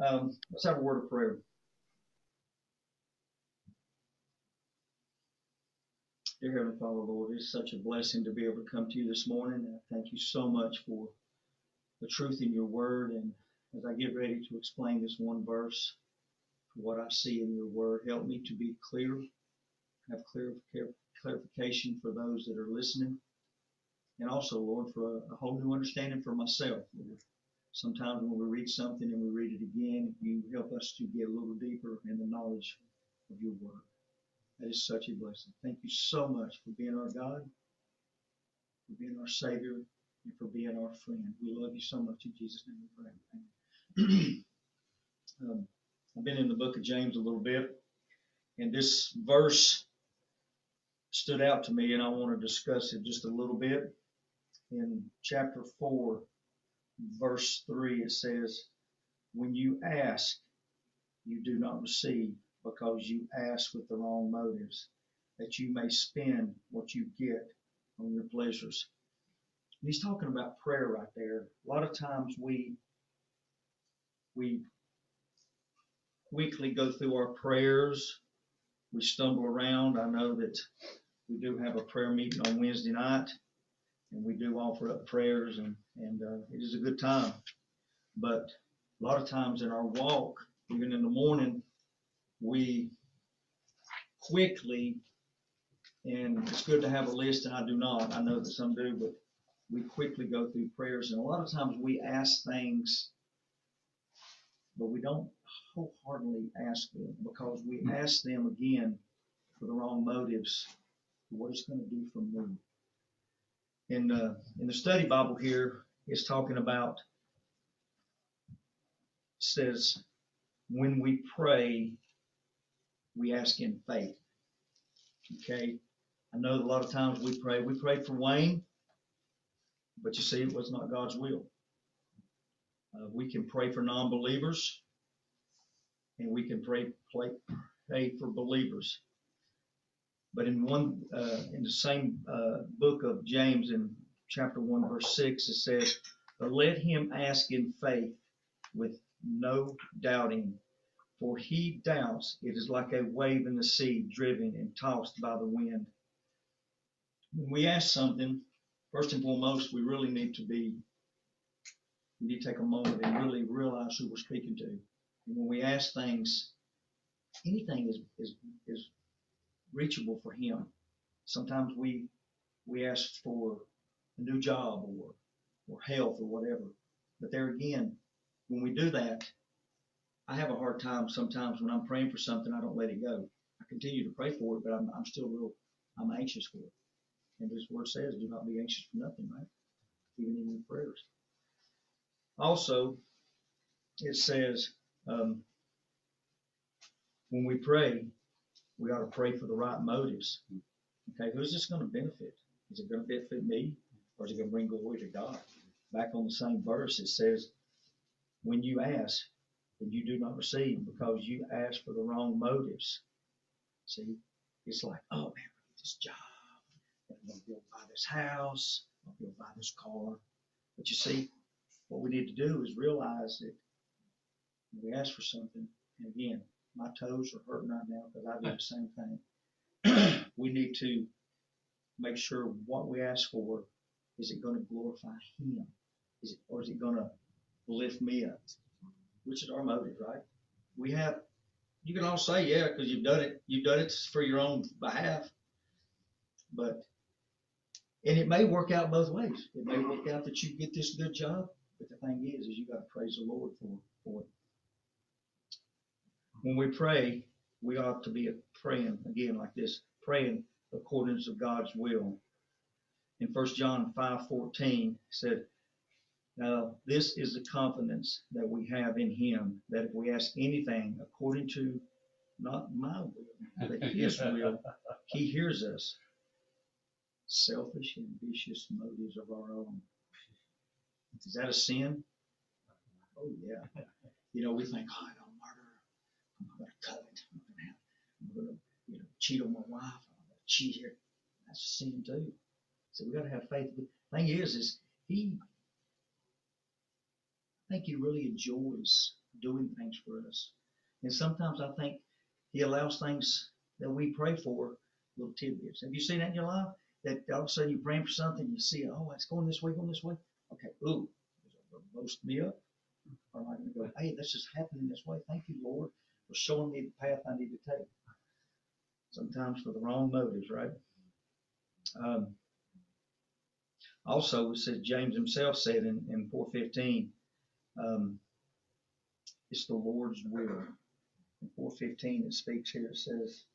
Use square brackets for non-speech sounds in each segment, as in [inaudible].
Um, let's have a word of prayer. Dear Heavenly Father, Lord, it's such a blessing to be able to come to you this morning. I thank you so much for the truth in your word. And as I get ready to explain this one verse, what I see in your word, help me to be clear, have clear clarification for those that are listening. And also, Lord, for a, a whole new understanding for myself, Lord. Sometimes when we read something and we read it again, you help us to get a little deeper in the knowledge of your word. That is such a blessing. Thank you so much for being our God, for being our Savior, and for being our friend. We love you so much. In Jesus' name we pray. [clears throat] um, I've been in the book of James a little bit, and this verse stood out to me, and I want to discuss it just a little bit. In chapter 4, verse 3, it says, When you ask, you do not receive because you ask with the wrong motives, that you may spend what you get on your pleasures. And he's talking about prayer right there. A lot of times we we weekly go through our prayers. We stumble around. I know that we do have a prayer meeting on Wednesday night, and we do offer up prayers, and and uh, it is a good time. But a lot of times in our walk, even in the morning, we quickly, and it's good to have a list, and I do not, I know that some do, but we quickly go through prayers, and a lot of times we ask things, but we don't wholeheartedly ask them because we ask them again for the wrong motives. What it's going to do for me. In uh, in the study Bible here, it's talking about says when we pray, we ask in faith. Okay? I know a lot of times we pray. We prayed for Wayne, but you see, it was not God's will. Uh, we can pray for non believers, and we can pray, pray, pray for believers. But in one, uh, in the same uh, book of James, in chapter 1, verse 6, it says, let him ask in faith with no doubting. For he doubts, it is like a wave in the sea, driven and tossed by the wind. When we ask something, first and foremost, we really need to be, we need to take a moment and really realize who we're speaking to. And when we ask things, anything is, is, is reachable for him. Sometimes we, we ask for a new job or, or health or whatever. But there again, when we do that, I have a hard time sometimes when I'm praying for something, I don't let it go. I continue to pray for it, but I'm, I'm still real, I'm anxious for it. And this word says, do not be anxious for nothing, right? Even in your prayers. Also, it says, um, when we pray, we ought to pray for the right motives. Okay, who's this going to benefit? Is it going to benefit me or is it going to bring glory to God? Back on the same verse, it says, when you ask, and you do not receive because you ask for the wrong motives. See, it's like, oh man, I get this job. I'm going to buy this house. I'm going to to buy this car. But you see, what we need to do is realize that we ask for something, and again, my toes are hurting right now because I do the same thing. [clears throat] we need to make sure what we ask for is it going to glorify Him, is it, or is it going to lift me up? which is our motive, right? We have, you can all say, yeah, because you've done it, you've done it for your own behalf. But, and it may work out both ways. It may work out that you get this good job, but the thing is, is you got to praise the Lord for, for it. When we pray, we ought to be praying again like this, praying according to God's will. In 1 John 5 14 said, now, this is the confidence that we have in Him that if we ask anything according to not my will, but [laughs] His will, He hears us. Selfish, ambitious motives of our own. Is that a sin? Oh, yeah. You know, we think, oh, I don't murder. I'm going to covet. I'm going to have, I'm going to, you know, cheat on my wife. I'm going to cheat here. That's a sin too. So we got to have faith. The thing is, is He I think he really enjoys doing things for us. And sometimes I think he allows things that we pray for, little tidbits. Have you seen that in your life? That all of a sudden you're praying for something, you see, oh, it's going this way, going this way. Okay, ooh, roast me up? Or am I gonna go, hey, this is happening this way. Thank you, Lord, for showing me the path I need to take. Sometimes for the wrong motives, right? Um, also, it says James himself said in, in four fifteen, um, it's the Lord's will. In four fifteen, it speaks here, it says,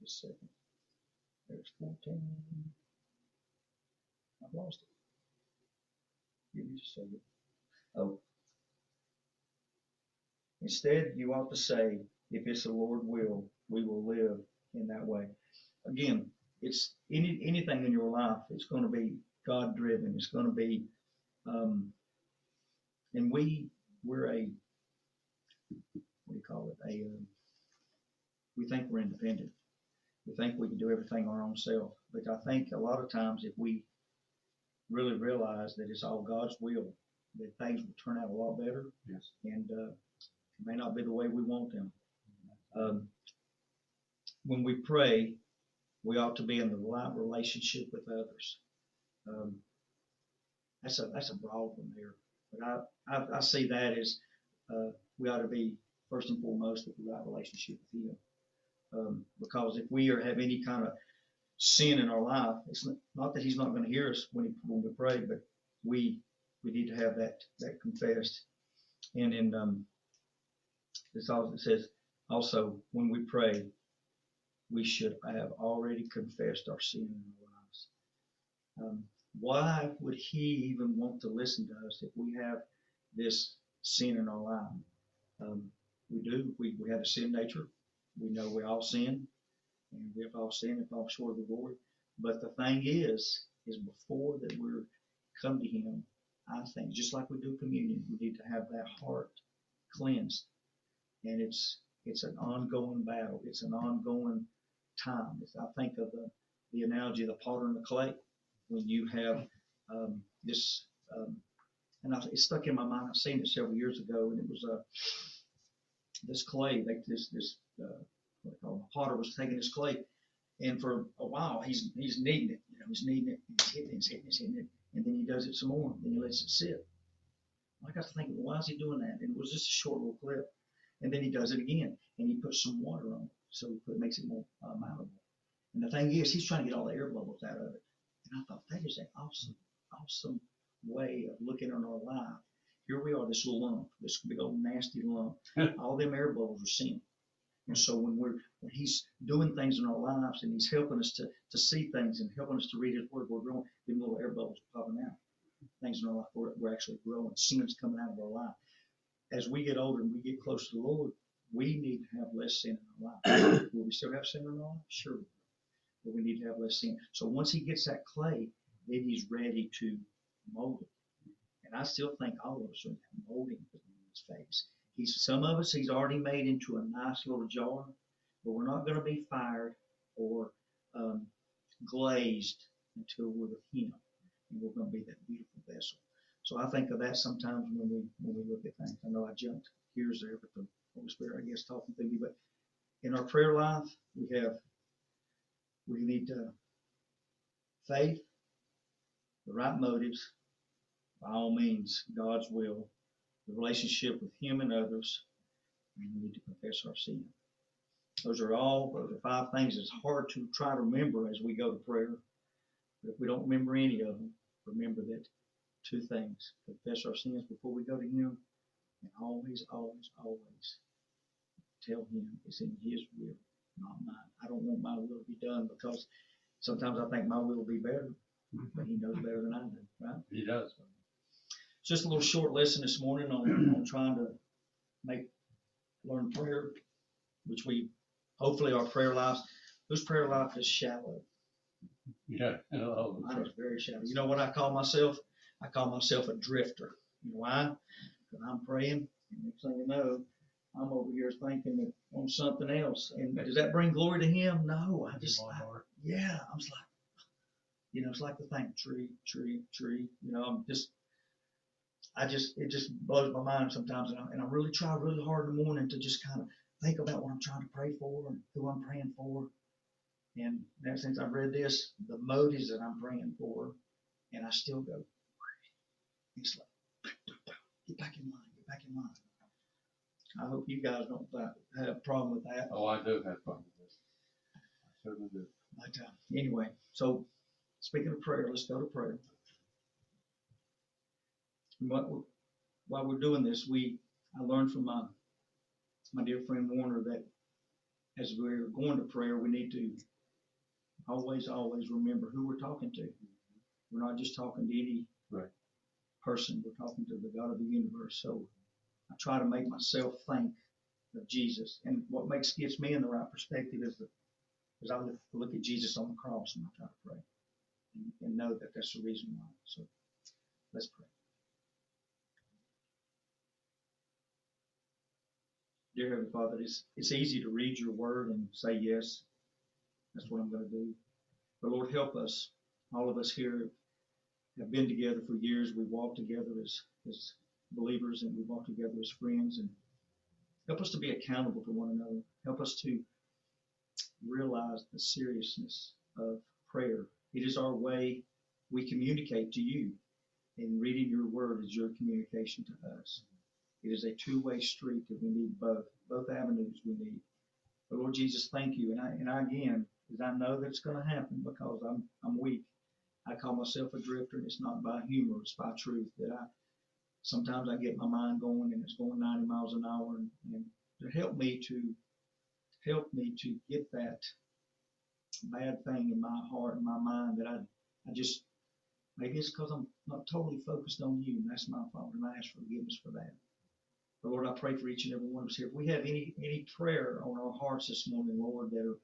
just a second. There's fourteen. I've lost it. Give me just a second. Oh. Instead, you ought to say, if it's the Lord will, we will live in that way. Again, it's any, anything in your life, it's gonna be God driven, it's gonna be, um, and we, we're a, what do you call it, a, um, we think we're independent. We think we can do everything our own self, but I think a lot of times if we really realize that it's all God's will, that things will turn out a lot better. Yes. And, uh, may not be the way we want them. Um, when we pray, we ought to be in the right relationship with others. Um, that's a, that's a broad one there, but I, I, I see that as, uh, we ought to be first and foremost with the right relationship with Him. Um, because if we are, have any kind of sin in our life, it's not, not that He's not gonna hear us when he, when we pray, but we, we need to have that, that confessed. And in, um, it says, also, when we pray, we should have already confessed our sin in our lives. Um, why would he even want to listen to us if we have this sin in our life? Um, we do. We, we have a sin nature. We know we all sin, and we have all sinned and fall short of the glory. But the thing is, is before that we're come to Him, I think just like we do communion, we need to have that heart cleansed, and it's it's an ongoing battle. It's an ongoing time. It's, I think of the, the analogy of the potter and the clay. When you have um, this, um, and I, it stuck in my mind. I've seen it several years ago, and it was uh, this clay. Like this, this uh, what call it? The potter was taking this clay, and for a while he's he's kneading it. You know, he's kneading it, he's hitting it, he's hitting it, he's hitting it, and then he does it some more. Then he lets it sit. I got to thinking, why is he doing that? And it was just a short little clip. And then he does it again, and he puts some water on it, so he put, makes it more uh, malleable. And the thing is, he's trying to get all the air bubbles out of it. And I thought that is an awesome, awesome way of looking at our life. Here we are, this little lump, this big old nasty lump. [laughs] all them air bubbles are sin. And so when we're when he's doing things in our lives and he's helping us to to see things and helping us to read his word, we're growing. Them little air bubbles are popping out. Things in our life, we're, we're actually growing. Sin's coming out of our life as we get older and we get close to the Lord, we need to have less sin in our life. [clears throat] will we still have sin in our life? Sure. But we need to have less sin. So once he gets that clay, then he's ready to mold it. And I still think all of us are in that molding phase. He's some of us he's already made into a nice little jar, but we're not going to be fired or um, glazed until we're with him, and we're going to be that beautiful vessel. So I think of that sometimes when we when we look at things. I know I jumped gears there, but the Holy Spirit, I guess, talking through me. But in our prayer life, we have we need to faith, the right motives, by all means, God's will, the relationship with Him and others, and we need to confess our sin. Those are all those are five things. It's hard to try to remember as we go to prayer. But if we don't remember any of them, remember that two things. Confess our sins before we go to Him, and always, always, always tell Him it's in His will, not mine. I don't want my will to be done because sometimes I think my will will be better, but He knows better than I do, right? He does. Just a little short lesson this morning on, on trying to make, learn prayer, which we, hopefully our prayer lives, whose prayer life is shallow? Yeah. Oh, Mine is very shallow. You know what I call myself? I call myself a drifter. You know why? Because I'm praying, and next thing you know, I'm over here thinking on something else. And does that bring glory to Him? No, I just, I, yeah, I was like, [sighs] you know, it's like the thing, tree, tree, tree. You know, I'm just, I just, it just blows my mind sometimes, and I, and I really try really hard in the morning to just kind of think about what I'm trying to pray for and who I'm praying for. And ever since I've read this, the motives that I'm praying for, and I still go, it's like, get back in line, get back in line. I hope you guys don't have a problem with that. Oh, I do have a problem with this. I certainly do. But uh, anyway, so speaking of prayer, let's go to prayer. While we're doing this, we, I learned from my, my dear friend Warner that as we're going to prayer, we need to always, always remember who we're talking to. We're not just talking to any Right. Person, we're talking to the God of the universe. So I try to make myself think of Jesus. And what makes, gets me in the right perspective is the because I look, look at Jesus on the cross and I try to pray and, and know that that's the reason why. So let's pray. Dear Heavenly Father, it's, it's easy to read your word and say yes. That's what I'm going to do. But Lord, help us. All of us here have been together for years. We've walked together as, as believers and we walk together as friends. And help us to be accountable to one another. Help us to realize the seriousness of prayer. It is our way we communicate to you, and reading your word is your communication to us. It is a two-way street that we need both, both avenues we need. But Lord Jesus, thank you. And I, and I again, because I know that it's going to happen because I'm, I'm weak. I call myself a drifter, and it's not by humor, it's by truth that I, sometimes I get my mind going and it's going 90 miles an hour and, and to help me to help me to get that bad thing in my heart and my mind that I, I just, maybe it's because I'm not totally focused on you, and that's my fault, and I ask forgiveness for that. But Lord, I pray for each and every one of us here. If we have any, any prayer on our hearts this morning, Lord, that are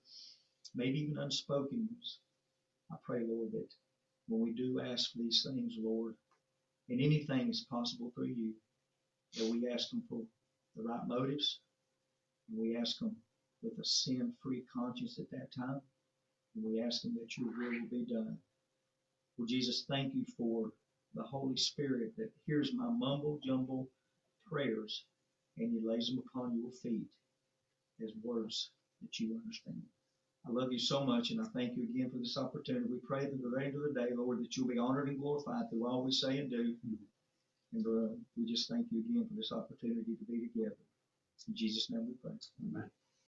maybe even unspoken, I pray, Lord, that when we do ask these things, Lord, and anything is possible through you, that we ask them for the right motives, and we ask them with a sin-free conscience at that time. And we ask them that your will will be done. Well, Jesus, thank you for the Holy Spirit that hears my mumble jumble prayers and He lays them upon your feet as words that you understand. I love you so much, and I thank you again for this opportunity. We pray that the end of the day, Lord, that you'll be honored and glorified through all we say and do. And uh, we just thank you again for this opportunity to be together. In Jesus' name we pray. Amen.